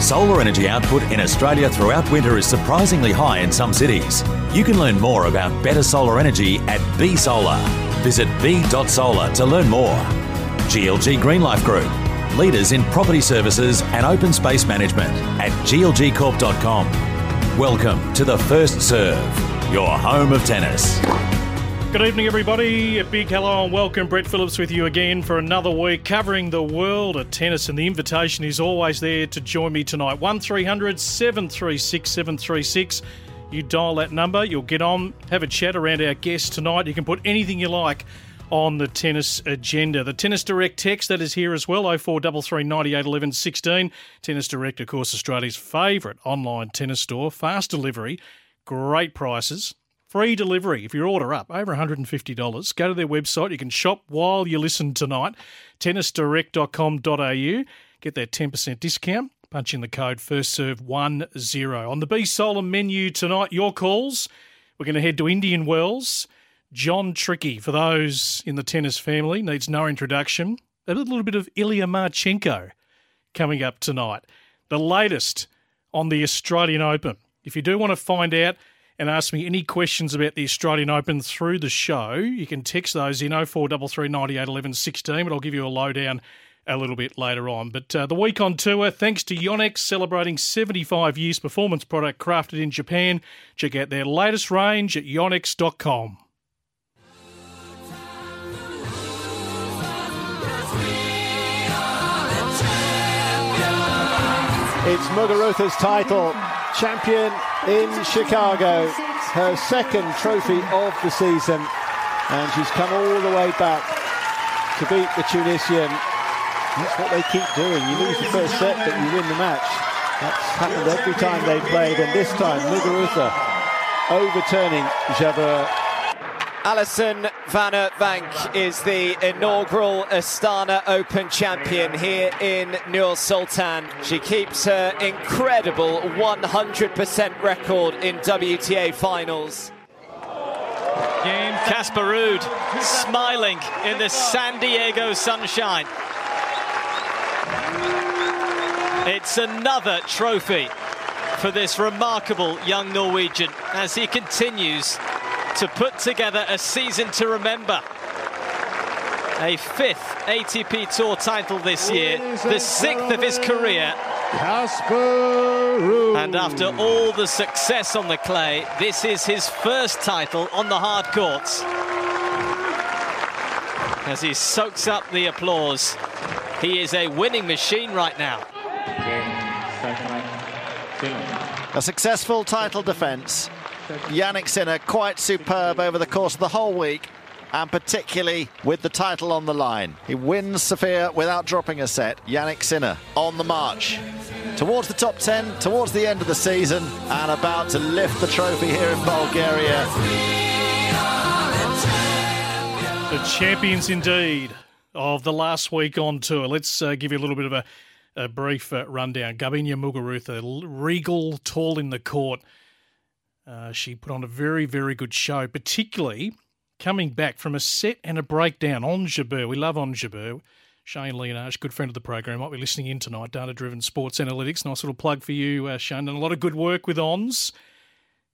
Solar energy output in Australia throughout winter is surprisingly high in some cities. You can learn more about better solar energy at B Solar. Visit b.solar to learn more. GLG Greenlife Group, leaders in property services and open space management at glgcorp.com. Welcome to the First Serve, your home of tennis. Good evening, everybody. A big hello and welcome. Brett Phillips with you again for another week covering the world of tennis. And the invitation is always there to join me tonight. 1300 736 736. You dial that number, you'll get on, have a chat around our guests tonight. You can put anything you like on the tennis agenda. The Tennis Direct text that is here as well 0433 98 11 16. Tennis Direct, of course, Australia's favourite online tennis store. Fast delivery, great prices. Free delivery if you order up over $150. Go to their website. You can shop while you listen tonight. Tennisdirect.com.au. Get that 10% discount. Punch in the code first serve 10. On the B Solar menu tonight, your calls. We're going to head to Indian Wells. John Trickey, for those in the tennis family, needs no introduction. A little bit of Ilya Marchenko coming up tonight. The latest on the Australian Open. If you do want to find out and ask me any questions about the Australian Open through the show, you can text those in 0433 98 11 16, but I'll give you a lowdown a little bit later on. But uh, the week on tour, thanks to Yonex celebrating 75 years performance product crafted in Japan. Check out their latest range at yonex.com. It's Muguruza's title, champion in Chicago, her second trophy of the season, and she's come all the way back to beat the Tunisian. That's what they keep doing. You lose the first set, but you win the match. That's happened every time they played, and this time Muguruza overturning Jabeur. Alison van der Vank is the inaugural Astana Open champion here in Nur Sultan. She keeps her incredible 100% record in WTA finals. Casper Ruud smiling in the San Diego sunshine. It's another trophy for this remarkable young Norwegian as he continues to put together a season to remember. A fifth ATP Tour title this year, the sixth of his career. And after all the success on the clay, this is his first title on the hard courts. As he soaks up the applause, he is a winning machine right now. A successful title defence Jannik Sinner quite superb over the course of the whole week and particularly with the title on the line. He wins Sofia without dropping a set. Jannik Sinner on the march towards the top 10, towards the end of the season and about to lift the trophy here in Bulgaria. The champions indeed of the last week on tour. Let's uh, give you a little bit of a, a brief uh, rundown. Garbiñe Muguruza, regal, tall in the court. Uh, she put on a very, very good show, particularly coming back from a set and a breakdown on Jabeur. We love on Jabeur. Shane Leonage, good friend of the program, might be listening in tonight. Data driven sports analytics. Nice little plug for you, uh, Shane. Done a lot of good work with ONS.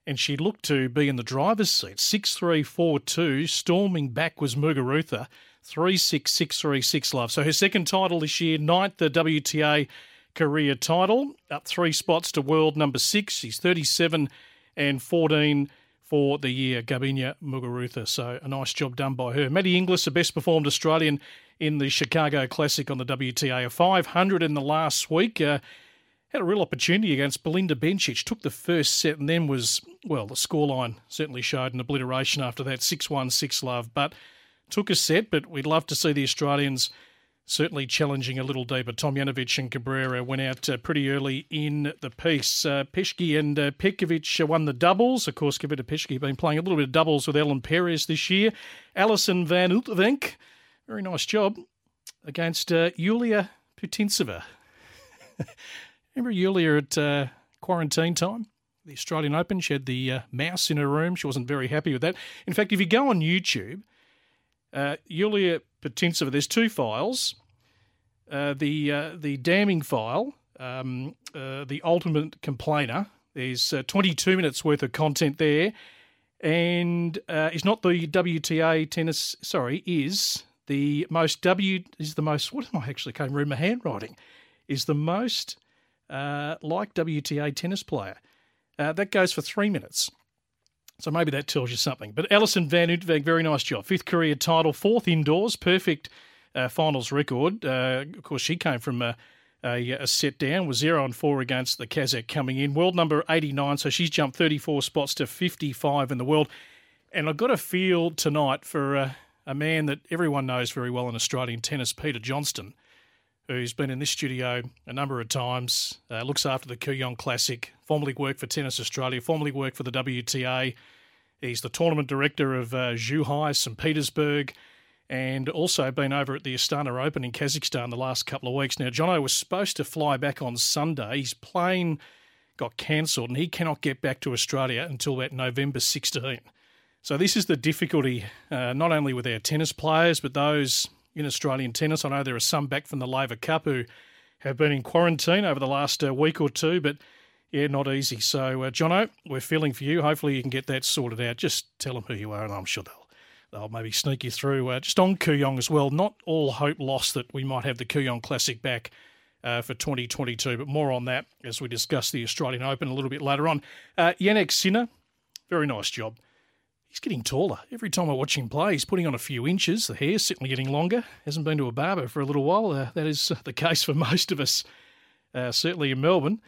And she looked to be in the driver's seat. 6 3 4 2. Storming back was Muguruza. 3 6 6 3 6 love. So her second title this year, ninth the WTA career title, up three spots to world number six. She's 37 and 14 for the year, Garbiñe Muguruza. So a nice job done by her. Maddie Inglis, the best performed Australian in the Chicago Classic on the WTA, a 500 in the last week. Uh, had a real opportunity against Belinda Bencic. Took the first set and then was, well, the scoreline certainly showed an obliteration after that 6 1 6 love. But took a set, but we'd love to see the Australians certainly challenging a little deeper. Tomljanovic and Cabrera went out uh, pretty early in the piece. Uh, Peschke and uh, Petkovic won the doubles. Of course, Kveta Peschke been playing a little bit of doubles with Ellen Perez this year. Alison Van Uytvanck, very nice job, against uh, Yulia Putintseva. Remember Yulia at uh, quarantine time? The Australian Open, she had the uh, mouse in her room. She wasn't very happy with that. In fact, if you go on YouTube, uh, Yulia Putintseva, there's two files. Uh, the uh, the damning file, um, uh, the ultimate complainer. There's uh, 22 minutes worth of content there, and uh, it's not the WTA tennis. Sorry, is the most W is the most. What am I actually? Can't read my handwriting. Is the most uh, like WTA tennis player. that goes for three minutes. So maybe that tells you something. But Alison Van Uytvanck, very nice job. Fifth career title, fourth indoors, perfect uh, finals record. Uh, of course, she came from a, a, a, set down, was 0 and 4 against the Kazakh coming in. World number 89, so she's jumped 34 spots to 55 in the world. And I've got a feel tonight for uh, a man that everyone knows very well in Australian tennis, Peter Johnston, who's been in this studio a number of times, uh, looks after the Kooyong Classic, formerly worked for Tennis Australia, formerly worked for the WTA. He's the tournament director of uh, Zhuhai, St. Petersburg, and also been over at the Astana Open in Kazakhstan the last couple of weeks. Now, Jono was supposed to fly back on Sunday. His plane got cancelled and he cannot get back to Australia until about November 16. So, this is the difficulty, uh, not only with our tennis players, but those in Australian tennis. I know there are some back from the Laver Cup who have been in quarantine over the last uh, week or two, but yeah, not easy. So, uh, Jono, we're feeling for you. Hopefully, you can get that sorted out. Just tell them who you are, and I'm sure they'll they'll maybe sneak you through. Uh, just on Kooyong as well. Not all hope lost that we might have the Kooyong Classic back. Uh, for 2022, but more on that as we discuss the Australian Open a little bit later on. Uh, Jannik Sinner, very nice job he's getting taller. Every time I watch him play, he's putting on a few inches. The hair's certainly getting longer. Hasn't been to a barber for a little while. Uh, that is the case for most of us, uh, certainly in Melbourne.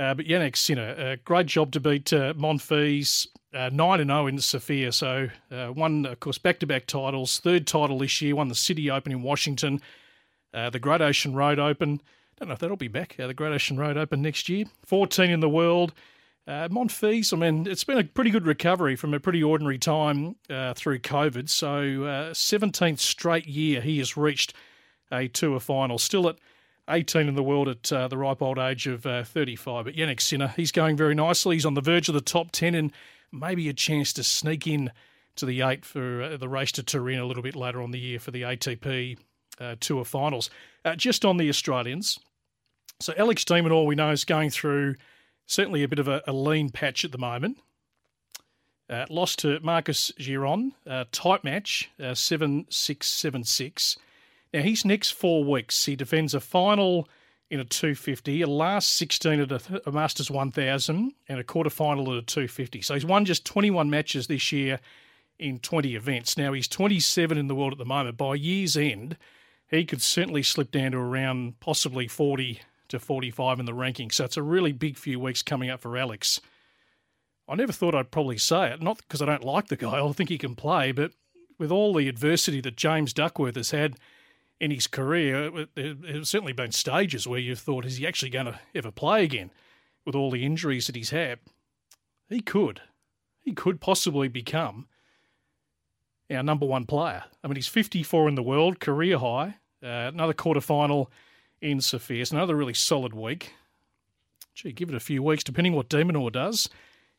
Uh, but Jannik Sinner, uh, great job to beat uh, Monfils, uh, 9 0 in Sofia. So, uh, won, of course, back to back titles. Third title this year, won the City Open in Washington, the Great Ocean Road Open. Don't know if that'll be back, the Great Ocean Road Open next year. 14 in the world. Uh, Monfils, I mean, it's been a pretty good recovery from a pretty ordinary time uh, through COVID. So, uh, 17th straight year he has reached a tour final, still at 18 in the world at uh, the ripe old age of uh, 35. But Jannik Sinner, he's going very nicely. He's on the verge of the top 10 and maybe a chance to sneak in to the eight for uh, the race to Turin a little bit later on the year for the ATP Tour finals. just on the Australians. So, Alex de Minaur, we know, is going through certainly a bit of a, a lean patch at the moment. Uh, lost to Marcos Giron, uh, tight match, uh, 7 6 7 6. Now, his next four weeks, he defends a final in a 250, a last 16 at a, a Masters 1000, and a quarter final at a 250. So he's won just 21 matches this year in 20 events. Now, he's 27 in the world at the moment. By year's end, he could certainly slip down to around possibly 40 to 45 in the ranking. So it's a really big few weeks coming up for Alex. I never thought I'd probably say it, not because I don't like the guy, I think he can play, but with all the adversity that James Duckworth has had in his career, there's certainly been stages where you've thought, is he actually going to ever play again with all the injuries that he's had? He could. He could possibly become our number one player. I mean, he's 54 in the world, career high, uh, another quarter final in Sofia. It's another really solid week. Gee, give it a few weeks, depending what de Minaur does,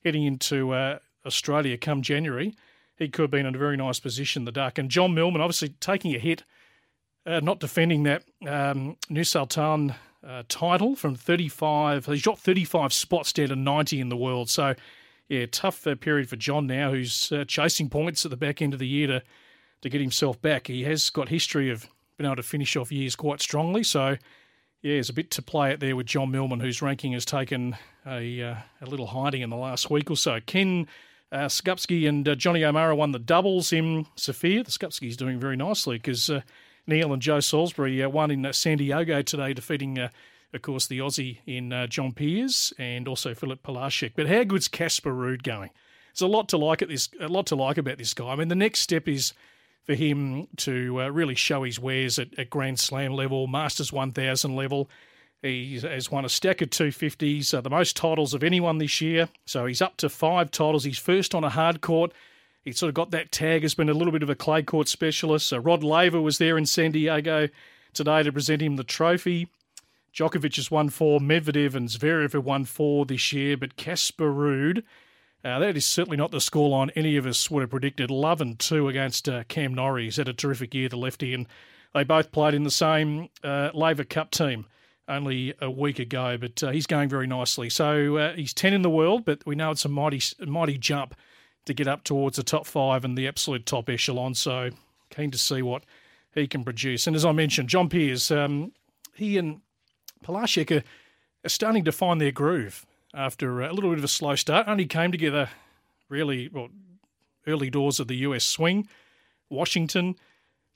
heading into uh, Australia come January. He could have been in a very nice position, the Duck. And John Millman, obviously taking a hit, uh, not defending that um, Nur Sultan uh, title from 35. He's dropped 35 spots down to 90 in the world. So, yeah, tough uh, period for John now, who's uh, chasing points at the back end of the year to, to get himself back. He has got history of been able to finish off years quite strongly. So, yeah, there's a bit to play it there with John Millman, whose ranking has taken a, uh, a little hiding in the last week or so. Ken uh, Skupski and uh, Jonny O'Mara won the doubles in Sofia. The Skupski's doing very nicely because uh, Neil and Joe Salisbury uh, won in uh, San Diego today, defeating, uh, of course, the Aussie in John Peers and also Filip Polasek. But how good's Casper Ruud going? There's a lot to like at this, a lot to like about this guy. I mean, the next step is for him to uh, really show his wares at, at Grand Slam level, Masters 1000 level. He has won a stack of 250s, uh, the most titles of anyone this year. So he's up to five titles. He's first on a hard court. He sort of got that tag, has been a little bit of a clay court specialist. Rod Laver was there in San Diego today to present him the trophy. Djokovic has won four, Medvedev and Zverev have won four this year, but Casper Ruud, uh, that is certainly not the scoreline any of us would have predicted. Love and two against uh, Cam Norrie. He's had a terrific year, the lefty, and they both played in the same uh, Laver Cup team only a week ago, but uh, he's going very nicely. So uh, he's 10 in the world, but we know it's a mighty, mighty jump to get up towards the top five and the absolute top echelon. So keen to see what he can produce. And as I mentioned, John Peers, um, he and Polasek are, are starting to find their groove after a little bit of a slow start. Only came together really well, early doors of the US swing. Washington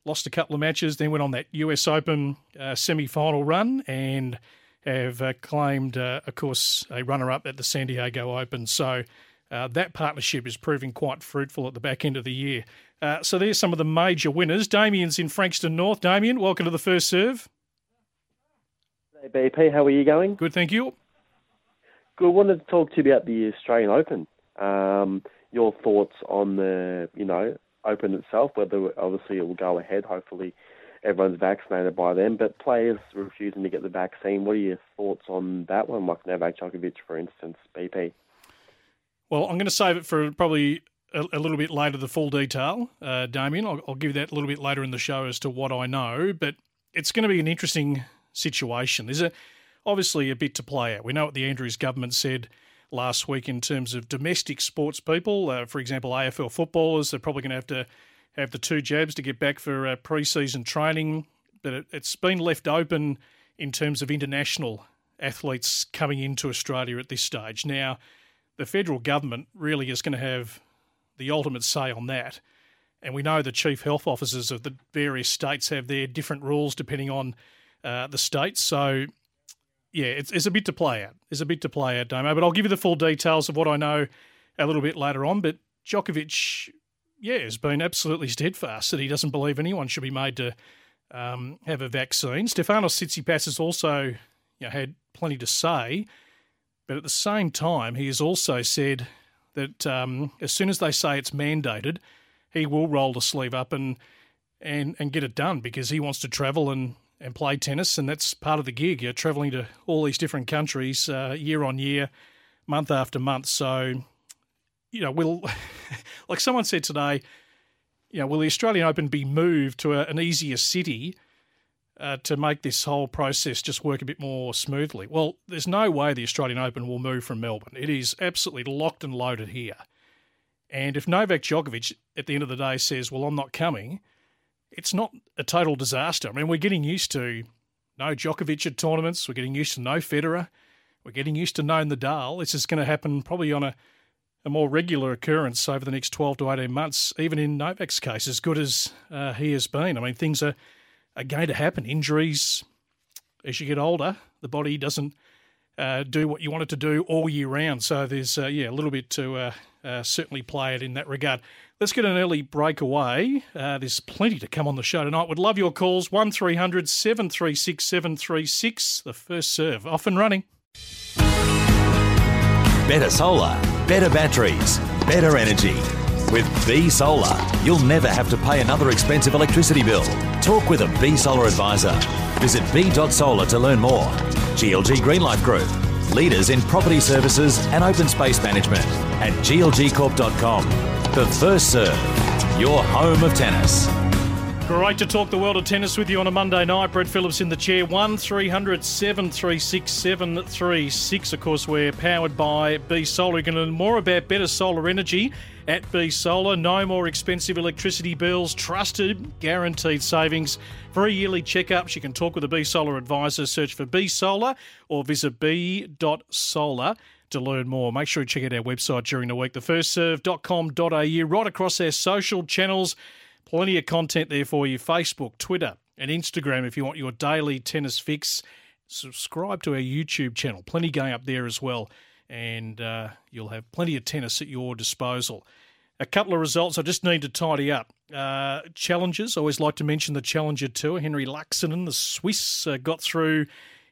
lost a couple of matches, then went on that US Open uh, semi final run and have uh, claimed, uh, of course, a runner up at the San Diego Open. So uh, that partnership is proving quite fruitful at the back end of the year. Uh, so there's some of the major winners. Damien's in Frankston North. Damien, welcome to the first serve. Hey BP, how are you going? Good, thank you. Good. Wanted to talk to you about the Australian Open. Um, your thoughts on the, you know, Open itself, whether obviously it will go ahead. Hopefully, everyone's vaccinated by then. But players refusing to get the vaccine. What are your thoughts on that one, like Novak Djokovic, for instance, BP? Well, I'm going to save it for probably a, a little bit later, the full detail, uh, Damien. I'll, I'll give that a little bit later in the show as to what I know. But it's going to be an interesting situation. There's a obviously a bit to play out. We know what the Andrews government said last week in terms of domestic sports people. Uh, for example, AFL footballers, they're probably going to have to have the two jabs to get back for uh, pre season training. But it, it's been left open in terms of international athletes coming into Australia at this stage. Now, the federal government really is going to have the ultimate say on that. And we know the chief health officers of the various states have their different rules depending on uh, the states. So yeah, it's, it's a bit to play out. There's a bit to play out, Damo. But I'll give you the full details of what I know a little bit later on. But Djokovic, yeah, has been absolutely steadfast that he doesn't believe anyone should be made to um, have a vaccine. Stefanos Tsitsipas has also you know, had plenty to say, but at the same time, he has also said that um, as soon as they say it's mandated, he will roll the sleeve up and and and get it done because he wants to travel and and play tennis, and that's part of the gig. You're travelling to all these different countries uh, year on year, month after month. So, you know, will like someone said today, you know, will the Australian Open be moved to a, an easier city uh, to make this whole process just work a bit more smoothly? Well, there's no way the Australian Open will move from Melbourne. It is absolutely locked and loaded here. And if Novak Djokovic at the end of the day says, "Well, I'm not coming," it's not a total disaster. I mean, we're getting used to no Djokovic at tournaments. We're getting used to no Federer. We're getting used to no Nadal. This is going to happen probably on a, a more regular occurrence over the next 12 to 18 months, even in Novak's case, as good as uh, he has been. I mean, things are, are going to happen. Injuries, as you get older, the body doesn't uh, do what you want it to do all year round. So there's, uh, yeah, a little bit to uh, uh, certainly play it in that regard. Let's get an early break away. Uh, there's plenty to come on the show tonight. Would love your calls. 1300 736 736. The first serve off and running. Better solar, better batteries, better energy. With B Solar, you'll never have to pay another expensive electricity bill. Talk with a B Solar advisor. Visit b.solar to learn more. GLG Greenlife Group, leaders in property services and open space management at glgcorp.com. The first serve, your home of tennis. Great to talk the world of tennis with you on a Monday night. Brett Phillips in the chair. 1 300 736 736. Of course, we're powered by B Solar. You can learn more about better solar energy at B Solar. No more expensive electricity bills. Trusted, guaranteed savings. Free yearly checkups. You can talk with a B Solar advisor. Search for B Solar or visit b.solar to learn more. Make sure you check out our website during the week, thefirstserve.com.au, right across our social channels. Plenty of content there for you Facebook, Twitter, and Instagram if you want your daily tennis fix. Subscribe to our YouTube channel. Plenty going up there as well. And uh, you'll have plenty of tennis at your disposal. A couple of results I just need to tidy up. uh, challengers. I always like to mention the Challenger Tour. Henri Laaksonen, the Swiss, uh, got through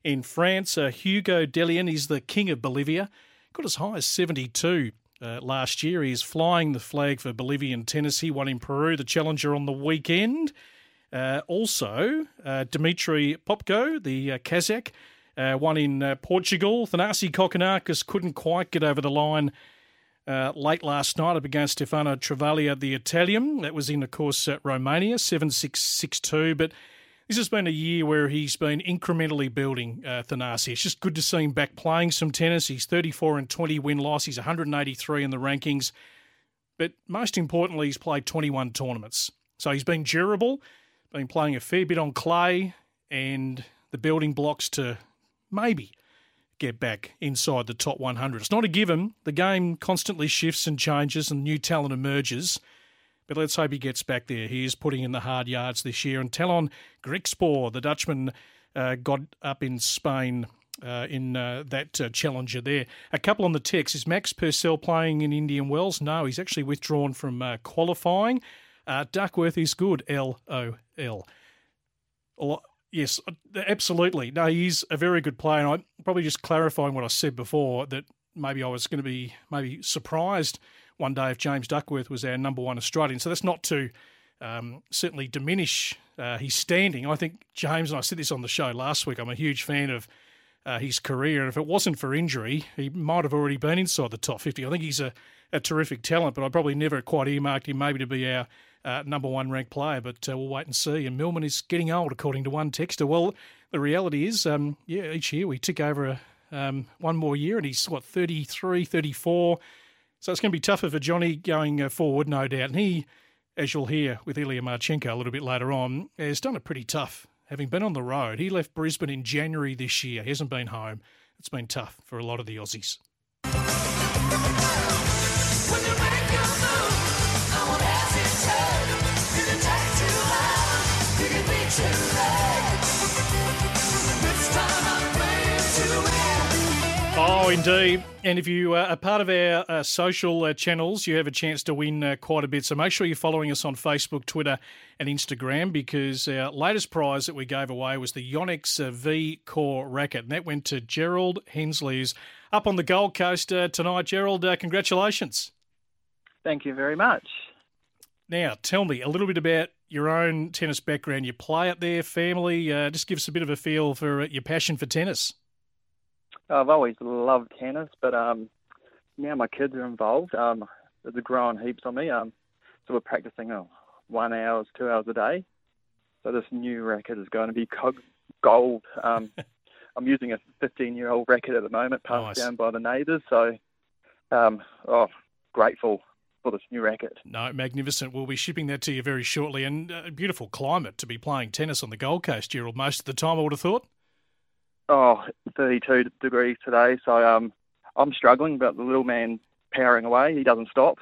in France. Uh, Hugo Dellien, he's the king of Bolivia, got as high as 72 uh, last year. He's flying the flag for Bolivian tennis. He won in Peru, the Challenger on the weekend. Uh, also, uh, Dmitry Popko, the uh, Kazakh, uh, won in uh, Portugal. Thanasi Kokkinakis couldn't quite get over the line late last night up against Stefano Travaglia, the Italian. That was in, of course, Romania, 7 6 6 2. But this has been a year where he's been incrementally building uh, Thanasi. It's just good to see him back playing some tennis. He's 34 and 20 win loss. He's 183 in the rankings. But most importantly, he's played 21 tournaments. So he's been durable been playing a fair bit on clay and the building blocks to maybe get back inside the top 100. It's not a given. The game constantly shifts and changes and new talent emerges. But let's hope he gets back there. He is putting in the hard yards this year. And Tallon Griekspoor, the Dutchman, uh, got up in Spain uh, in uh, that uh, challenger there. A couple on the text. Is Max Purcell playing in Indian Wells? No, he's actually withdrawn from uh, qualifying. Uh, Duckworth is good. L O L. Yes, absolutely. No, he's a very good player. And I'm probably just clarifying what I said before that maybe I was going to be maybe surprised one day if James Duckworth was our number one Australian. So that's not to um, certainly diminish uh, his standing. I think James, and I said this on the show last week, I'm a huge fan of uh, his career. And if it wasn't for injury, he might have already been inside the top 50. I think he's a, a terrific talent, but I probably never quite earmarked him maybe to be our uh, number one ranked player, but uh, we'll wait and see. And Millman is getting old, according to one texter. Well, the reality is, um, yeah, each year we tick over a, um, one more year, and he's, what, 33, 34. So it's going to be tougher for Johnny going uh, forward, no doubt. And he, as you'll hear with Ilya Marchenko a little bit later on, has done it pretty tough, having been on the road. He left Brisbane in January this year. He hasn't been home. It's been tough for a lot of the Aussies. Oh, indeed. And if you uh, are part of our uh, social uh, channels, you have a chance to win uh, quite a bit. So make sure you're following us on Facebook, Twitter, and Instagram because our latest prize that we gave away was the Yonex uh, V Core racket. And that went to Gerald Hensley's up on the Gold Coast uh, tonight. Gerald, congratulations. Thank you very much. Now, tell me a little bit about your own tennis background. You play up there, family. just give us a bit of a feel for your passion for tennis. I've always loved tennis, but um, now my kids are involved. Um, a growing heaps on me. Um, so we're practicing oh, one hours, two hours a day. So this new racket is going to be gold. Um, I'm using a 15 year old racket at the moment, passed nice. down by the neighbours. So, um, oh, grateful for this new racket. No, magnificent. We'll be shipping that to you very shortly. And a uh, beautiful climate to be playing tennis on the Gold Coast, Gerald, most of the time, I would have thought oh, 32 degrees today. So um, I'm struggling, but the little man powering away. He doesn't stop.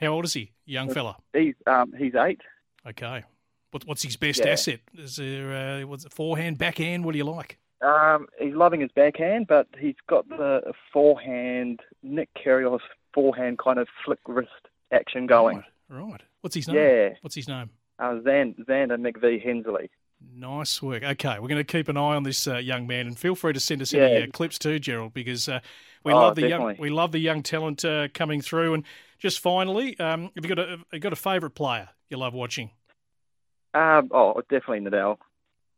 How old is he? Young fella. He's um, he's eight. Okay. What, what's his best yeah. asset? Is there uh, what's it, forehand, backhand? What do you like? Um, he's loving his backhand, but he's got the forehand, Nick Kyrgios forehand kind of flick wrist action going. Right. right. What's his name? Yeah. What's his name? Uh, Zan, Xander McVee Hensley. Nice work. Okay, we're going to keep an eye on this uh, young man, and feel free to send us yeah. any uh, clips too, Gerald, because uh, we oh, love the definitely. young we love the young talent uh, coming through. And just finally, um, have you got a have you got a favourite player you love watching? Um, oh, definitely Nadal.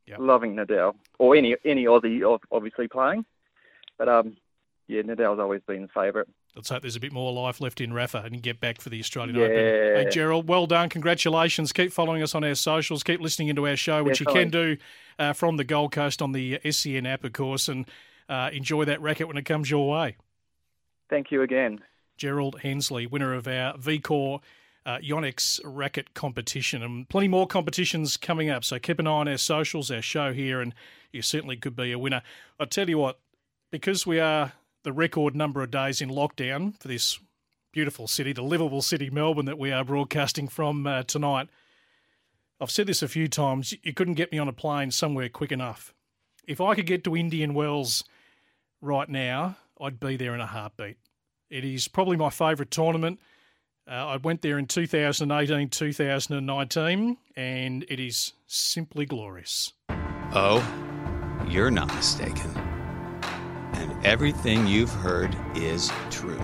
Yep. Loving Nadal, or any any Aussie obviously playing, but um, yeah, Nadal's always been a favourite. Let's hope there's a bit more life left in Rafa and get back for the Australian yeah. Open. Hey, Gerald, well done. Congratulations. Keep following us on our socials. Keep listening into our show, which yeah, you can do uh, from the Gold Coast on the SEN app, of course, and uh, enjoy that racket when it comes your way. Thank you again. Gerald Hensley, winner of our VCore uh, Yonex racket competition, and plenty more competitions coming up. So keep an eye on our socials, our show here, and you certainly could be a winner. I tell you what, because we are the record number of days in lockdown for this beautiful city, the livable city, Melbourne, that we are broadcasting from uh, tonight. I've said this a few times. You couldn't get me on a plane somewhere quick enough. If I could get to Indian Wells right now, I'd be there in a heartbeat. It is probably my favourite tournament. Uh, I went there in 2018, 2019, and it is simply glorious. Oh, you're not mistaken. Everything you've heard is true.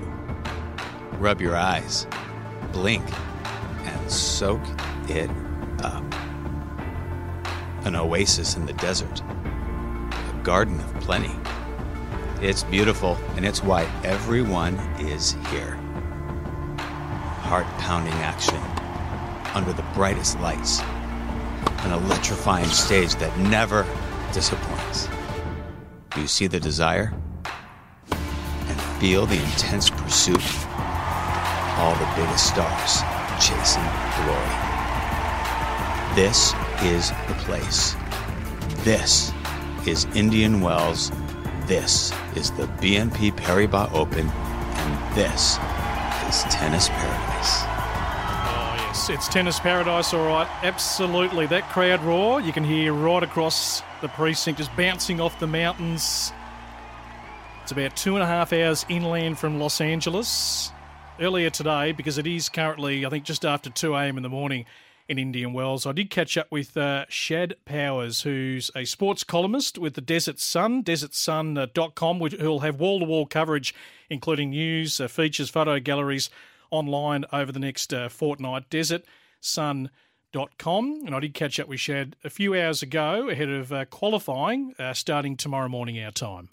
Rub your eyes, blink, and soak it up. An oasis in the desert, a garden of plenty. It's beautiful, and it's why everyone is here. Heart pounding action under the brightest lights, an electrifying stage that never disappoints. Do you see the desire? Feel the intense pursuit? All the biggest stars chasing glory. This is the place. This is Indian Wells. This is the BNP Paribas Open. And this is Tennis Paradise. Oh, yes, it's tennis paradise, all right. Absolutely. That crowd roar you can hear right across the precinct, just bouncing off the mountains. It's about two and a half hours inland from Los Angeles. Earlier today, because it is currently, I think, just after 2 a.m. in the morning in Indian Wells, I did catch up with uh, Shad Powers, who's a sports columnist with the Desert Sun, desertsun.com, who'll have wall to wall coverage, including news, uh, features, photo galleries online over the next uh, fortnight. DesertSun.com. And I did catch up with Shad a few hours ago ahead of uh, qualifying, uh, starting tomorrow morning our time.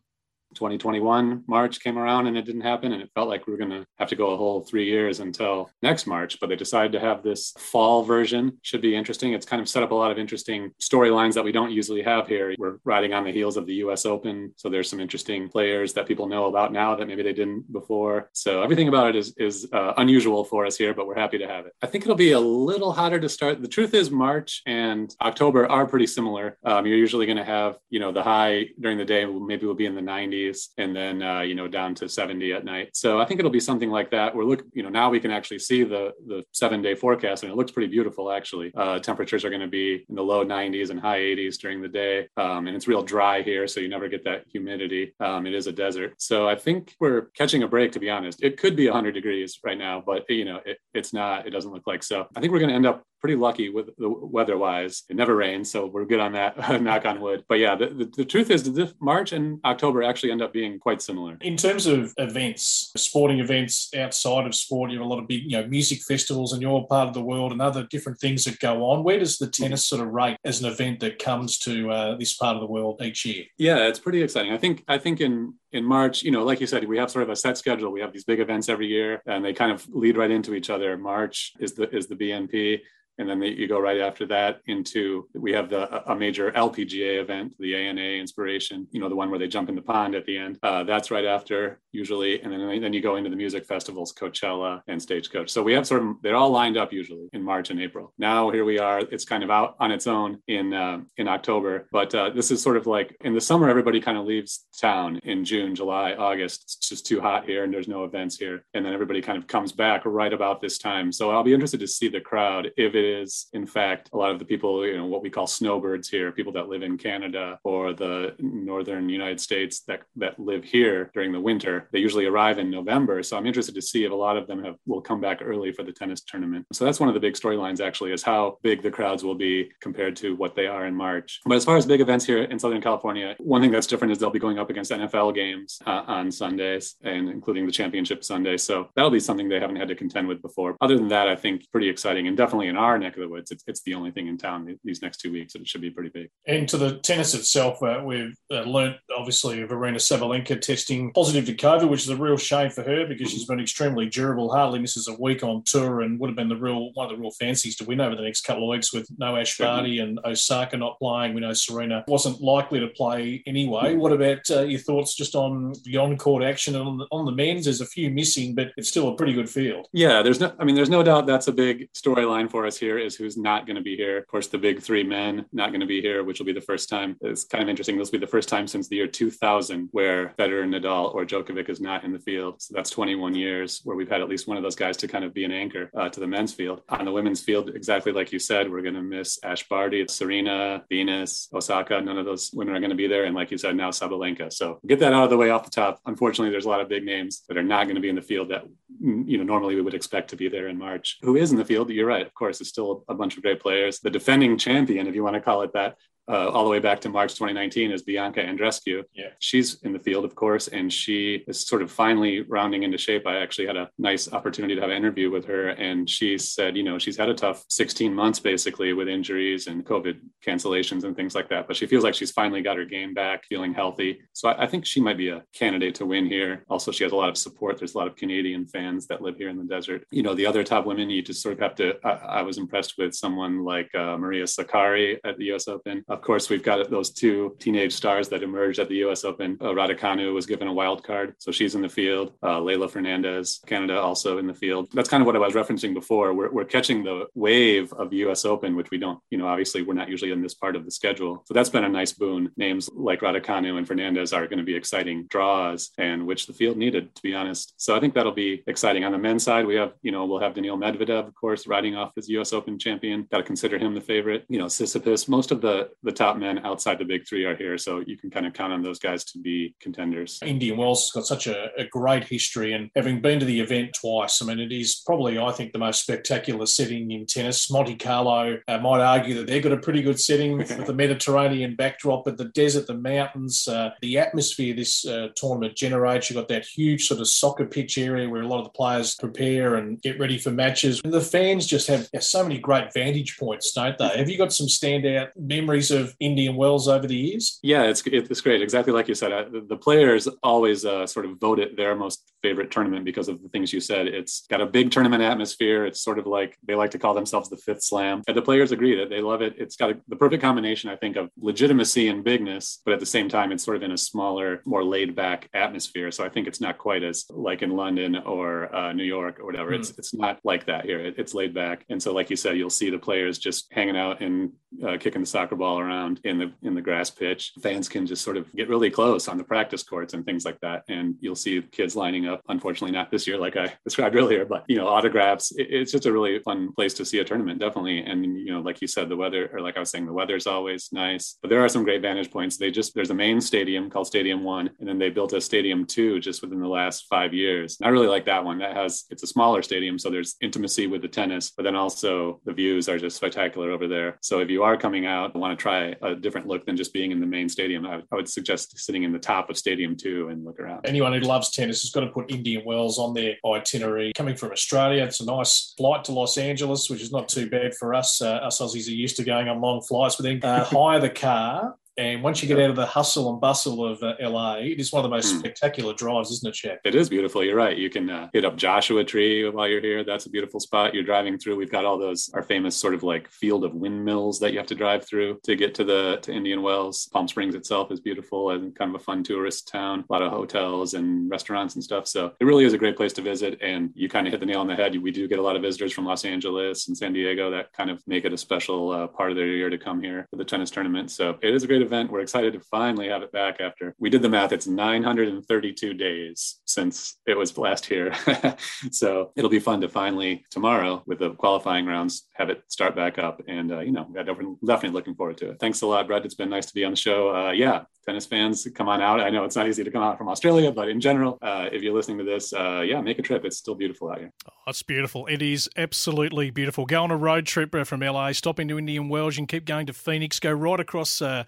2021 March came around and it didn't happen, and it felt like we were going to have to go a whole three years until next March. But they decided to have this fall version. Should be interesting. It's kind of set up a lot of interesting storylines that we don't usually have here. We're riding on the heels of the U.S. Open, so there's some interesting players that people know about now that maybe they didn't before. So everything about it is is uh, unusual for us here, but we're happy to have it. I think it'll be a little hotter to start. The truth is, March and October are pretty similar. Um, you're usually going to have you know the high during the day maybe will be in the 90s and then uh, you know down to 70 at night. So I think it'll be something like that. We're look you know now we can actually see the the seven day forecast and it looks pretty beautiful actually. Uh, temperatures are going to be in the low 90s and high 80s during the day, um, and it's real dry here, so you never get that humidity. Um, it is a desert, so I think we're catching a break. To be honest, it could be 100 degrees right now, but you know it, it's not. It doesn't look like so. I think we're going to end up pretty lucky with the weather wise. It never rains, so we're good on that. knock on wood. But yeah, the, the, the truth is that this March and October actually end up being quite similar. In terms of events, sporting events outside of sport, you have a lot of big, you know, music festivals in your part of the world and other different things that go on. Where does the tennis sort of rate as an event that comes to uh, this part of the world each year? Yeah, it's pretty exciting. I think I think in in March, you know, like you said, we have sort of a set schedule. We have these big events every year, and they kind of lead right into each other. March is the is the BNP, and then you go right after that into we have the a major LPGA event, the ANA Inspiration, you know, the one where they jump in the pond at the end. Uh, that's right after usually, and then then you go into the music festivals, Coachella and Stagecoach. So we have sort of they're all lined up usually in March and April. Now here we are. It's kind of out on its own in uh, in October, but uh, this is sort of like in the summer everybody kind of leaves town in June, July, August. It's just too hot here and there's no events here, and then everybody kind of comes back right about this time. So I'll be interested to see the crowd if it is in fact a lot of the people you know what we call snowbirds here people that live in canada or the northern united states that that live here during the winter. They usually arrive in november. So i'm interested to see if a lot of them have will come back early for the tennis tournament. So that's one of the big storylines actually is how big the crowds will be compared to what they are in march. But as far as big events here in southern california one thing that's different is they'll be going up against nfl games uh, on sundays and including the championship sunday so that'll be something they haven't had to contend with before other than that i think pretty exciting and definitely in our neck of the woods it's, it's the only thing in town these next two weeks and it should be pretty big And to the tennis itself, uh, we've uh, learnt obviously of Aryna Sabalenka testing positive to COVID, which is a real shame for her because she's been extremely durable, hardly misses a week on tour, and would have been the real one of the real fancies to win over the next couple of weeks with no Ash Barty and Osaka not playing. We know Serena wasn't likely to play anyway. What about uh, your thoughts just on the on-court action and on the, on the men's? There's a few missing, but it's still a pretty good field. Yeah, there's no. I mean, there's no doubt that's a big storyline for us here. Is who's not going to be here? Of course, the big three men not going to be here, which will be the first time. It's kind of interesting. This will be the first time since the year 2000 where Federer, Nadal, or Djokovic is not in the field. So that's 21 years where we've had at least one of those guys to kind of be an anchor uh, to the men's field. On the women's field, exactly like you said, we're going to miss Ash Barty, Serena, Venus, Osaka. None of those women are going to be there, and like you said, now Sabalenka. So get that out of the way off the top, unfortunately, there's a lot of big names that are not going to be in the field that mm, you know normally we would expect to be there in March. Who is in the field? You're right. Of course, it's still a bunch of great players. The defending champion, if you want to call it that, uh, all the way back to March 2019 is Bianca Andreescu. Yeah. She's in the field, of course, and she is sort of finally rounding into shape. I actually had a nice opportunity to have an interview with her, and she said, you know, she's had a tough 16 months basically with injuries and COVID cancellations and things like that, but she feels like she's finally got her game back, feeling healthy. So I, I think she might be a candidate to win here. Also, she has a lot of support. There's a lot of Canadian fans that live here in the desert. You know, the other top women, you just sort of have to. I, I was impressed with someone like uh, Maria Sakkari at the U.S. Open. Of course, we've got those two teenage stars that emerged at the U.S. Open. Uh, Raducanu was given a wild card, so she's in the field. Uh, Leylah Fernandez, Canada, also in the field. That's kind of what I was referencing before. We're, we're catching the wave of the U.S. Open, which we don't, you know, obviously we're not usually in this part of the schedule. So that's been a nice boon. Names like Raducanu and Fernandez are going to be exciting draws, and which the field needed, to be honest. So I think that'll be exciting. On the men's side, we have, you know, we'll have Daniil Medvedev, of course, riding off as U.S. Open champion. Got to consider him the favorite. You know, Tsitsipas. Most of the the top men outside the big three are here, so you can kind of count on those guys to be contenders. Indian Wells has got such a, a, great history, and having been to the event twice, I mean, it is probably, I think, the most spectacular setting in tennis. Monte Carlo uh, might argue that they've got a pretty good setting with the Mediterranean backdrop, but the desert, the mountains, uh, the atmosphere this uh, tournament generates. You've got that huge sort of soccer pitch area where a lot of the players prepare and get ready for matches. And the fans just have so many great vantage points, don't they? Have you got some standout memories of Indian Wells over the years? Yeah, it's it's great. Exactly like you said, uh, the players always uh, sort of vote it their most favorite tournament because of the things you said. It's got a big tournament atmosphere. It's sort of like they like to call themselves the fifth slam. And the players agree that they love it. It's got a, the perfect combination, I think, of legitimacy and bigness, but at the same time, it's sort of in a smaller, more laid back atmosphere. So I think it's not quite as like in London or uh, New York or whatever. Mm. It's it's not like that here. It, it's laid back. And so, like you said, you'll see the players just hanging out and uh, kicking the soccer ball around in the in the grass pitch. Fans can just sort of get really close on the practice courts and things like that. And you'll see kids lining up. Unfortunately, not this year, like I described earlier, but you know, autographs. It, it's just a really fun place to see a tournament, definitely. And you know, like you said, the weather, or like I was saying, the weather is always nice. But there are some great vantage points. They just there's a main stadium called Stadium One, and then they built a Stadium Two just within the last five years. And I really like that one. That has it's a smaller stadium, so there's intimacy with the tennis, but then also the views are just spectacular over there. So if you are coming out and want to try a different look than just being in the main stadium, I, I would suggest sitting in the top of Stadium Two and look around. Anyone who loves tennis has got to put Indian Wells on their itinerary. Coming from Australia, it's a nice flight to Los Angeles, which is not too bad for us. Uh, us Aussies are used to going on long flights, but then uh, hire the car and once you get out of the hustle and bustle of uh, LA, it is one of the most mm. spectacular drives, isn't it, Shad? It is beautiful. You're right. You can uh, hit up Joshua Tree while you're here. That's a beautiful spot. You're driving through. We've got all those our famous sort of like field of windmills that you have to drive through to get to the to Indian Wells. Palm Springs itself is beautiful and kind of a fun tourist town. A lot of hotels and restaurants and stuff. So it really is a great place to visit. And you kind of hit the nail on the head. We do get a lot of visitors from Los Angeles and San Diego that kind of make it a special uh, part of their year to come here for the tennis tournament. So it is a great event. We're excited to finally have it back after we did the math. It's 932 days since it was last here. so it'll be fun to finally tomorrow with the qualifying rounds have it start back up. And, uh, you know, definitely looking forward to it. Thanks a lot, Brett. It's been nice to be on the show. Uh, yeah, tennis fans, come on out. I know it's not easy to come out from Australia, but in general, uh, if you're listening to this, uh, yeah, make a trip. It's still beautiful out here. Oh, it's beautiful. It is absolutely beautiful. Go on a road trip from LA, stop into Indian Wells, and keep going to Phoenix. Go right across. Uh,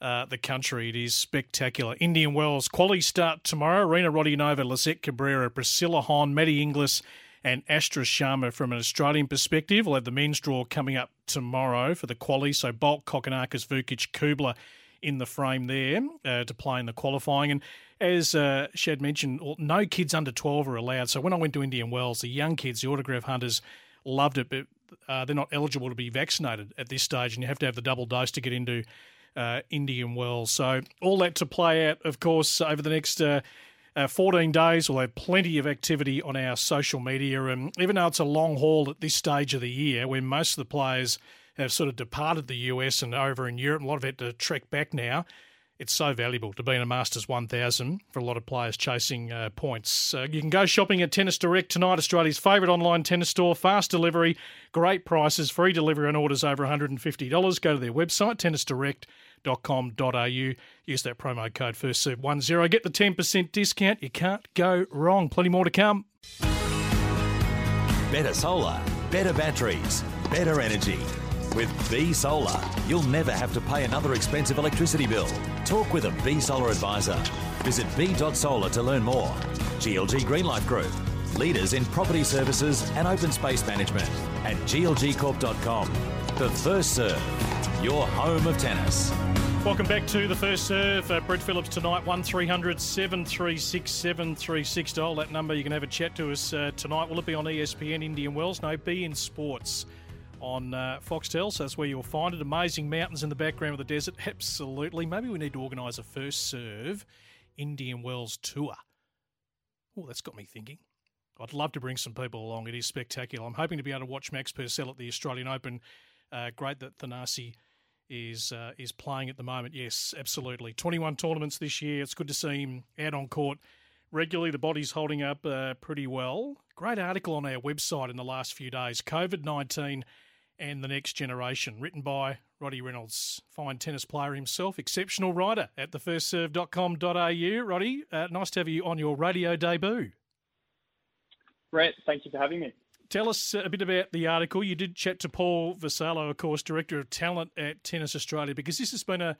uh, the country. It is spectacular. Indian Wells quality start tomorrow. Rena Rodionova, Lisette Cabrera, Priscilla Hon, Maddie Inglis, and Astra Sharma from an Australian perspective. We'll have the men's draw coming up tomorrow for the quali. So Bolt, Kokkinakis, Vukic, Kubler in the frame there uh, to play in the qualifying. And as uh, Shad mentioned, no kids under 12 are allowed. So when I went to Indian Wells, the young kids, the autograph hunters, loved it, but uh, they're not eligible to be vaccinated at this stage, and you have to have the double dose to get into uh, Indian Wells. So all that to play out, of course, over the next. Uh, uh, 14 days. We'll have plenty of activity on our social media. And even though it's a long haul at this stage of the year, when most of the players have sort of departed the US and over in Europe, a lot of it to trek back now, it's so valuable to be in a Masters 1000 for a lot of players chasing uh, points. Uh, you can go shopping at Tennis Direct tonight, Australia's favourite online tennis store. Fast delivery, great prices, free delivery on orders over $150. Go to their website, tennisdirect.com.au. Use that promo code FIRSTSERVE10. Get the 10% discount. You can't go wrong. Plenty more to come. Better solar, better batteries, better energy. With B Solar, you'll never have to pay another expensive electricity bill. Talk with a B Solar advisor. Visit b.solar to learn more. GLG Greenlife Group, leaders in property services and open space management at glgcorp.com. The first serve, your home of tennis. Welcome back to the first serve. Uh, Brett Phillips tonight, 1300 736 736. Dial that number. You can have a chat to us uh, tonight. Will it be on ESPN Indian Wells? No, beIN Sports on uh, Foxtel. So that's where you'll find it. Amazing mountains in the background of the desert. Absolutely. Maybe we need to organise a first serve Indian Wells tour. Oh, that's got me thinking. I'd love to bring some people along. It is spectacular. I'm hoping to be able to watch Max Purcell at the Australian Open. Uh, great that Thanasi is uh, is playing at the moment. Yes, absolutely. 21 tournaments this year. It's good to see him out on court regularly. The body's holding up uh, pretty well. Great article on our website in the last few days. COVID 19 and the Next Generation, written by Roddy Reynolds, fine tennis player himself, exceptional writer at thefirstserve.com.au. Roddy, uh, nice to have you on your radio debut. Brett, thank you for having me. Tell us a bit about the article. You did chat to Paul Vassallo, of course, Director of Talent at Tennis Australia, because this has been a,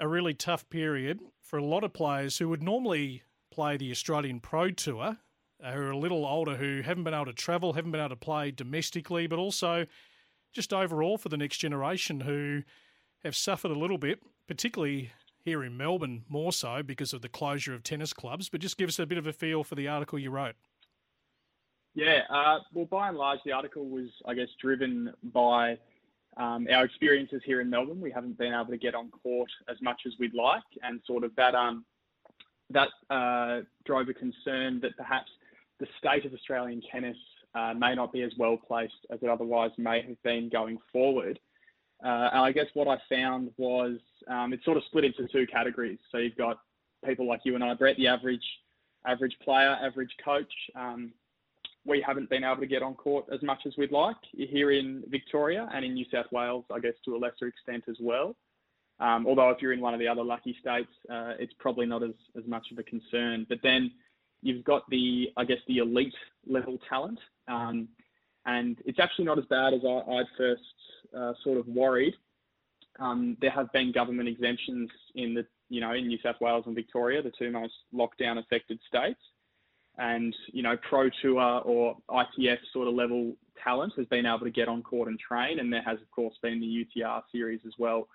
a really tough period for a lot of players who would normally play the Australian Pro Tour, uh, who are a little older, who haven't been able to travel, haven't been able to play domestically, but also just overall for the next generation who have suffered a little bit, particularly here in Melbourne more so because of the closure of tennis clubs. But just give us a bit of a feel for the article you wrote. Yeah, uh, well, by and large, the article was, I guess, driven by um, our experiences here in Melbourne. We haven't been able to get on court as much as we'd like, and sort of that um, that uh, drove a concern that perhaps the state of Australian tennis uh, may not be as well placed as it otherwise may have been going forward. Uh, and I guess what I found was um, it's sort of split into two categories. So you've got people like you and I, Brett, the average average player, average coach. Um, we haven't been able to get on court as much as we'd like here in Victoria and in New South Wales, I guess to a lesser extent as well. Um, although if you're in one of the other lucky states, uh, it's probably not as, as much of a concern. But then you've got the, I guess, the elite level talent. Um, and it's actually not as bad as I, would first uh, sort of worried. Um, there have been government exemptions in the, you know, in New South Wales and Victoria, the two most lockdown affected states. And, you know, Pro Tour or ITF sort of level talent has been able to get on court and train. And there has, of course, been the UTR series as well.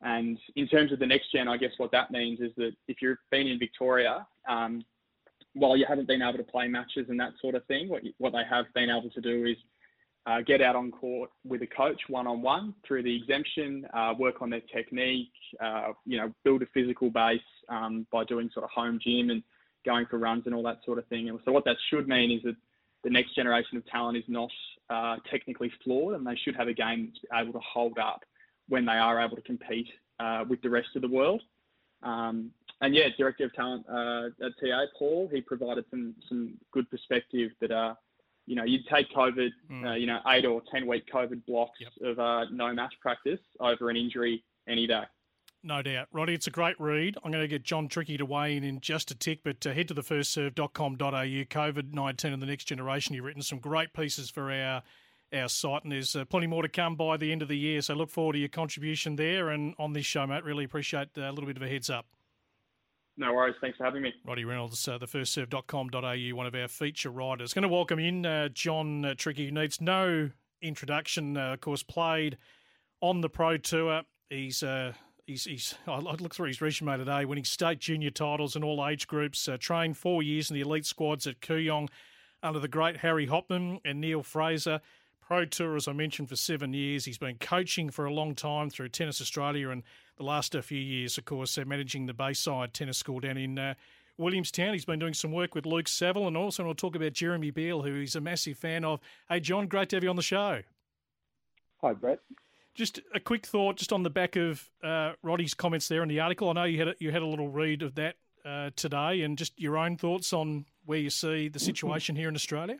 And in terms of the next gen, I guess what that means is that if you've been in Victoria, um, while you haven't been able to play matches and that sort of thing, what, you, what they have been able to do is uh, get out on court with a coach one on one through the exemption, uh, work on their technique, uh, you know, build a physical base um, by doing sort of home gym and going for runs and all that sort of thing. And so what that should mean is that the next generation of talent is not uh, technically flawed and they should have a game that's able to hold up when they are able to compete uh, with the rest of the world. Um, and yeah, director of talent uh, at TA, Paul, he provided some some good perspective that uh, you know, you'd take COVID, mm. uh, you know, eight or ten week COVID blocks yep. of uh, no match practice over an injury any day. No doubt. Roddy, it's a great read. I'm going to get John Trickey to weigh in in just a tick, but uh, head to thefirstserve.com.au, COVID 19 and the next generation. You've written some great pieces for our our site, and there's uh, plenty more to come by the end of the year. So look forward to your contribution there and on this show, mate. Really appreciate uh, a little bit of a heads up. No worries. Thanks for having me. Roddy Reynolds, uh, thefirstserve.com.au, one of our feature writers. Going to welcome in uh, John uh, Trickey, who needs no introduction. Uh, of course, played on the Pro Tour. He's uh, he's, he's I looked through his resume today, winning state junior titles in all age groups. Uh, trained four years in the elite squads at Kooyong under the great Harry Hopman and Neil Fraser. Pro Tour, as I mentioned, for seven years. He's been coaching for a long time through Tennis Australia and the last few years, of course, uh, managing the Bayside Tennis School down in uh, Williamstown. He's been doing some work with Luke Saville and also we'll talk about Jeremy Beale, who he's a massive fan of. Hey, John, great to have you on the show. Hi, Brett. Just a quick thought, just on the back of uh, Roddy's comments there in the article. I know you had a, you had a little read of that uh, today, and just your own thoughts on where you see the situation here in Australia.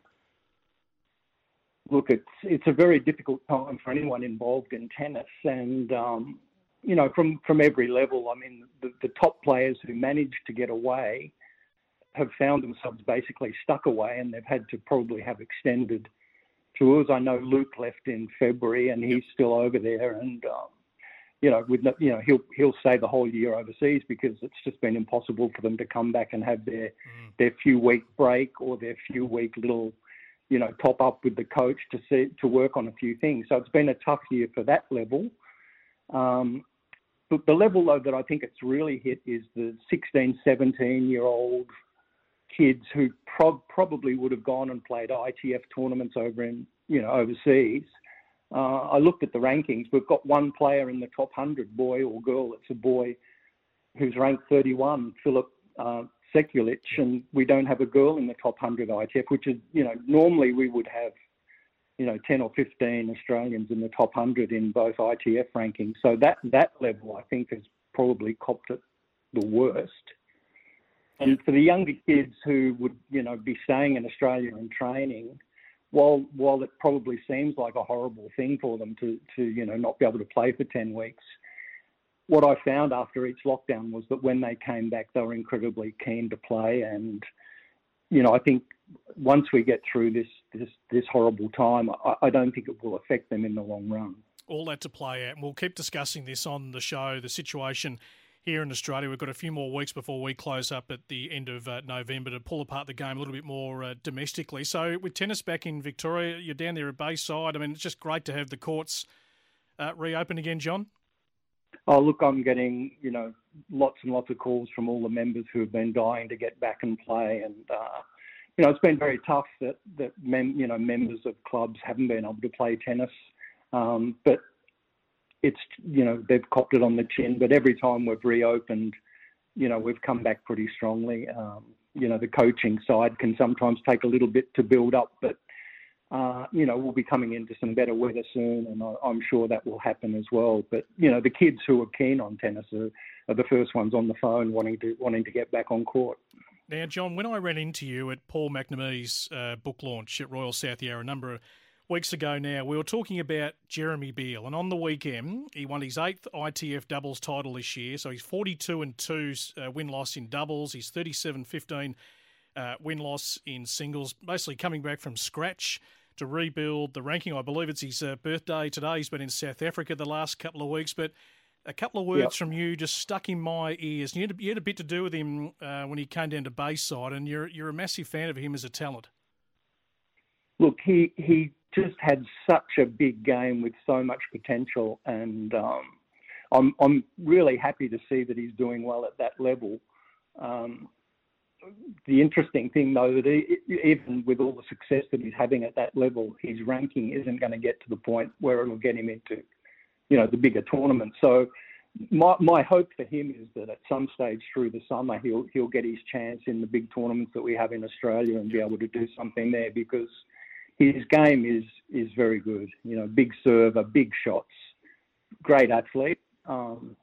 Look, it's it's a very difficult time for anyone involved in tennis, and um, you know, from from every level. I mean, the, the top players who managed to get away have found themselves basically stuck away, and they've had to probably have extended tours. I know Luke left in February, and he's still over there, and um, you know, with you know, he'll he'll stay the whole year overseas because it's just been impossible for them to come back and have their mm. their few week break or their few week little, you know, top up with the coach to see to work on a few things. So it's been a tough year for that level. Um, but the level though that I think it's really hit is the 16, 17 year old kids who pro- probably would have gone and played ITF tournaments over in you know overseas. Uh, I looked at the rankings. We've got one player in the top 100, boy or girl. It's a boy who's ranked 31, Philip uh, Sekulic, and we don't have a girl in the top 100 ITF, which is, you know, normally we would have, you know, 10 or 15 Australians in the top 100 in both ITF rankings. So that that level, I think, has probably copped it the worst. And for the younger kids who would, you know, be staying in Australia and training, while while it probably seems like a horrible thing for them to to you know not be able to play for ten weeks, what I found after each lockdown was that when they came back, they were incredibly keen to play, and you know I think once we get through this this this horrible time, I, I don't think it will affect them in the long run. All that to play out, and we'll keep discussing this on the show. The situation here in Australia. We've got a few more weeks before we close up at the end of uh, November to pull apart the game a little bit more uh, domestically. So, with tennis back in Victoria, you're down there at Bayside. I mean, it's just great to have the courts uh, reopen again, John. Oh, look, I'm getting you know lots and lots of calls from all the members who have been dying to get back and play, and uh, you know it's been very tough that that mem- you know members of clubs haven't been able to play tennis. Um, but it's you know they've copped it on the chin, but every time we've reopened, you know we've come back pretty strongly. Um, you know the coaching side can sometimes take a little bit to build up, but uh, you know we'll be coming into some better weather soon, and I, am sure that will happen as well. But you know the kids who are keen on tennis are, are the first ones on the phone wanting to wanting to get back on court. Now, John, when I ran into you at Paul McNamee's uh, book launch at Royal South Yarra a number of weeks ago now, we were talking about Jeremy Beale, and on the weekend he won his eighth ITF doubles title this year. So he's 42 and two uh, win loss in doubles. He's 37 15 uh, win loss in singles. Basically coming back from scratch to rebuild the ranking. I believe it's his uh, birthday today. He's been in South Africa the last couple of weeks, but. A couple of words yep. from you just stuck in my ears. You had, you had a bit to do with him uh, when he came down to Bayside, and you're you're a massive fan of him as a talent. Look, he he just had such a big game with so much potential, and um, I'm I'm really happy to see that he's doing well at that level. Um, the interesting thing, though, that he, even with all the success that he's having at that level, his ranking isn't going to get to the point where it'll get him into, you know, the bigger tournaments. So, my my hope for him is that at some stage through the summer he'll he'll get his chance in the big tournaments that we have in Australia and be able to do something there because his game is is very good. You know, big server, big shots, great athlete. Um,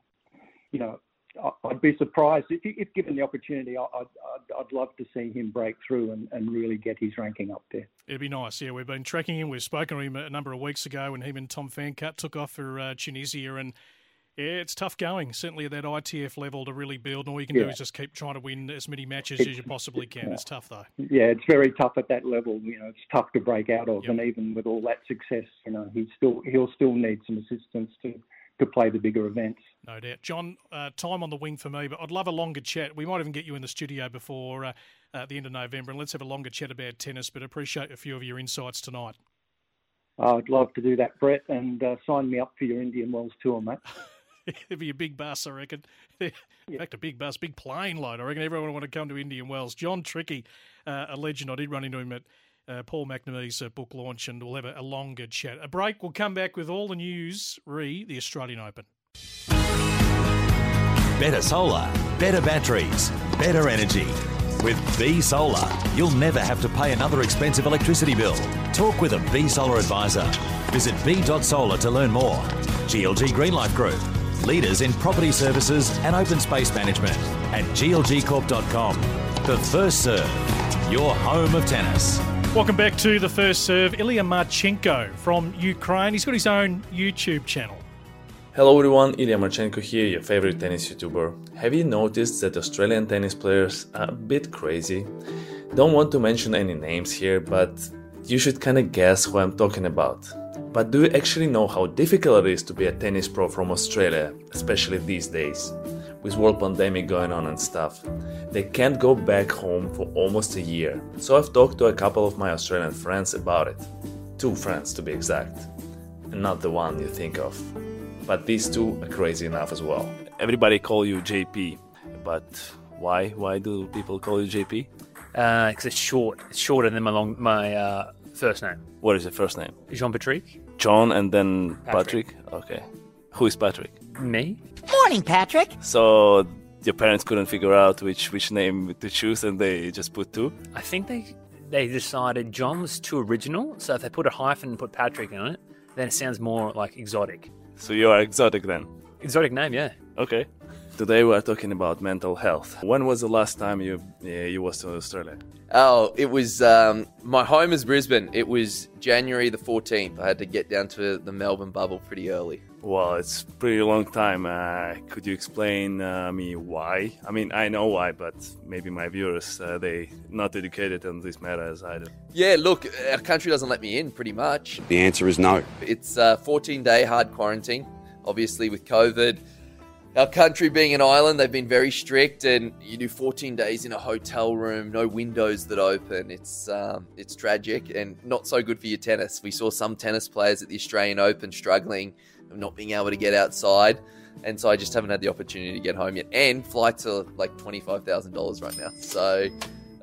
you know, I'd be surprised if, if given the opportunity. I'd, I'd, I'd, love to see him break through and, and really get his ranking up there. It'd be nice. Yeah, we've been tracking him. We've spoken to him a number of weeks ago when him and Tom Fancutt took off for uh, Tunisia and it's tough going, certainly at that ITF level to really build. And all you can yeah. do is just keep trying to win as many matches it's, as you possibly can. It's tough, though. Yeah, it's very tough at that level. You know, it's tough to break out of. Yep. And even with all that success, you know, he still he'll still need some assistance to to play the bigger events. No doubt, John. Uh, time on the wing for me, but I'd love a longer chat. We might even get you in the studio before uh, uh, the end of November, and let's have a longer chat about tennis. But appreciate a few of your insights tonight. I'd love to do that, Brett, and uh, sign me up for your Indian Wells tour, mate. It'd be a big bus, I reckon. In yeah. fact, a big bus, big plane load. I reckon everyone would want to come to Indian Wells. John Trickey, uh, a legend. I did run into him at uh, Paul McNamee's uh, book launch, and we'll have a, a, longer chat. A break. We'll come back with all the news re the Australian Open. Better solar, better batteries, better energy. With B Solar, you'll never have to pay another expensive electricity bill. Talk with a B Solar advisor. Visit b.solar to learn more. GLG Greenlife Group, leaders in property services and open space management at glgcorp.com. The First Serve, your home of tennis. Welcome back to the first serve. Ilya Marchenko from Ukraine. He's got his own YouTube channel. Hello everyone, Ilya Marchenko here, your favorite tennis YouTuber. Have you noticed that Australian tennis players are a bit crazy? Don't want to mention any names here, but you should kinda guess who I'm talking about. But do you actually know how difficult it is to be a tennis pro from Australia, especially these days? With world pandemic going on and stuff. They can't go back home for almost a year. So I've talked to a couple of my Australian friends about it. Two friends to be exact. And not the one you think of but these two are crazy enough as well. Everybody call you JP, but why? Why do people call you JP? Because it's short. It's shorter than my long my uh, first name. What is your first name? John Patrick. John and then Patrick. Patrick. Okay. Who is Patrick? Me. Morning, Patrick. So your parents couldn't figure out which which name to choose, and they just put two. I think they they decided John was too original, so if they put a hyphen and put Patrick in it, then it sounds more like exotic. So you are exotic then. Exotic name, yeah. Okay. Today we are talking about mental health. When was the last time you yeah, you was to Australia? Oh, it was um, my home is Brisbane. It was January the 14th. I had to get down to the Melbourne bubble pretty early. Well, it's pretty long time. Uh, could you explain uh, me why? I mean, I know why, but maybe my viewers uh, they not educated on this matter as I do. Yeah, look, our country doesn't let me in pretty much. The answer is no. It's a 14 day hard quarantine. Obviously, with COVID, our country being an island, they've been very strict, and you do 14 days in a hotel room, no windows that open. It's um, it's tragic and not so good for your tennis. We saw some tennis players at the Australian Open struggling, of not being able to get outside, and so I just haven't had the opportunity to get home yet. And flights are like twenty five thousand dollars right now, so.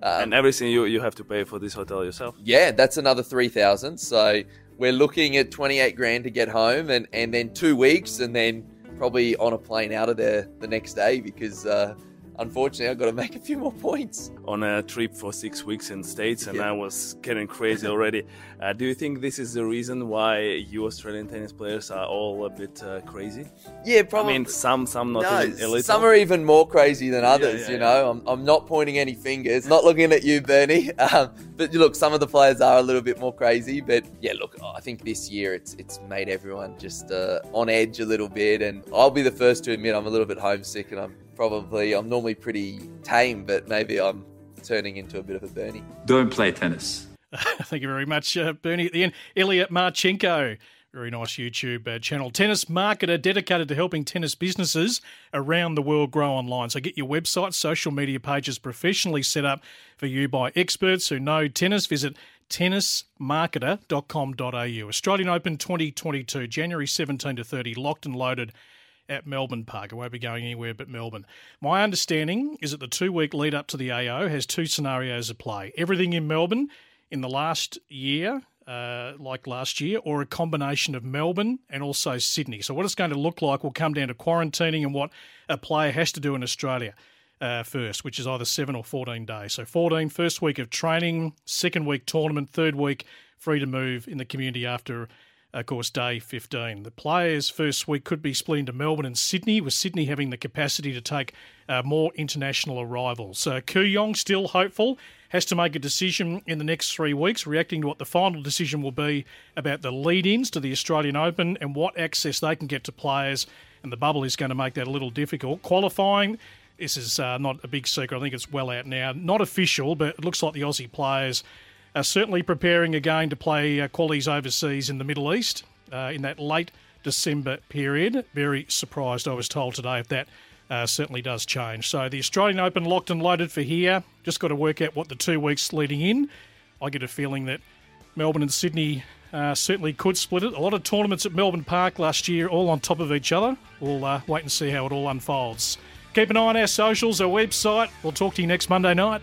Um, and everything you you have to pay for this hotel yourself. yeah, that's another three thousand. So we're looking at twenty eight grand to get home, and and then two weeks, and then probably on a plane out of there the next day because uh, unfortunately I've got to make a few more points. On a trip for six weeks in States, and Yeah. I was getting crazy already. Uh, do you think this is the reason why you Australian tennis players are all a bit uh, crazy? Yeah, probably. I mean, some some not no, some are even more crazy than others. yeah, you yeah. know, I'm, I'm not pointing any fingers, not looking at you, Bernie. Um, but look, some of the players are a little bit more crazy. But yeah, look, I think this year it's it's made everyone just uh, on edge a little bit, and I'll be the first to admit I'm a little bit homesick, and I'm probably I'm normally pretty tame, but maybe I'm turning into a bit of a Bernie. Don't play tennis. Thank you very much, uh, Bernie. At the end, Ilya Marchenko. Very nice YouTube uh, channel. Tennis marketer dedicated to helping tennis businesses around the world grow online. So get your website, social media pages professionally set up for you by experts who know tennis. Visit tennismarketer.com.au. Australian Open 2022, January 17 to 30, locked and loaded at Melbourne Park. It won't be going anywhere but Melbourne. My understanding is that the two week lead up to the AO has two scenarios at play everything in Melbourne in the last year. Uh, like last year, or a combination of Melbourne and also Sydney. So, what it's going to look like will come down to quarantining and what a player has to do in Australia uh, first, which is either seven or 14 days. So, 14, first week of training, second week tournament, third week free to move in the community after of course, day 15. The players' first week could be split into Melbourne and Sydney, with Sydney having the capacity to take uh, more international arrivals. So Kooyong still hopeful, has to make a decision in the next three weeks, reacting to what the final decision will be about the lead ins to the Australian Open and what access they can get to players. And the bubble is going to make that a little difficult. Qualifying. This is uh, not a big secret. I think it's well out now. Not official, but it looks like the Aussie players are certainly preparing again to play uh, qualies overseas in the Middle East uh, in that late December period. Very surprised, I was told today, if that uh, certainly does change. So the Australian Open locked and loaded for here. Just got to work out what the two weeks leading in. I get a feeling that Melbourne and Sydney uh, certainly could split it. A lot of tournaments at Melbourne Park last year, all on top of each other. We'll uh, wait and see how it all unfolds. Keep an eye on our socials, our website. We'll talk to you next Monday night.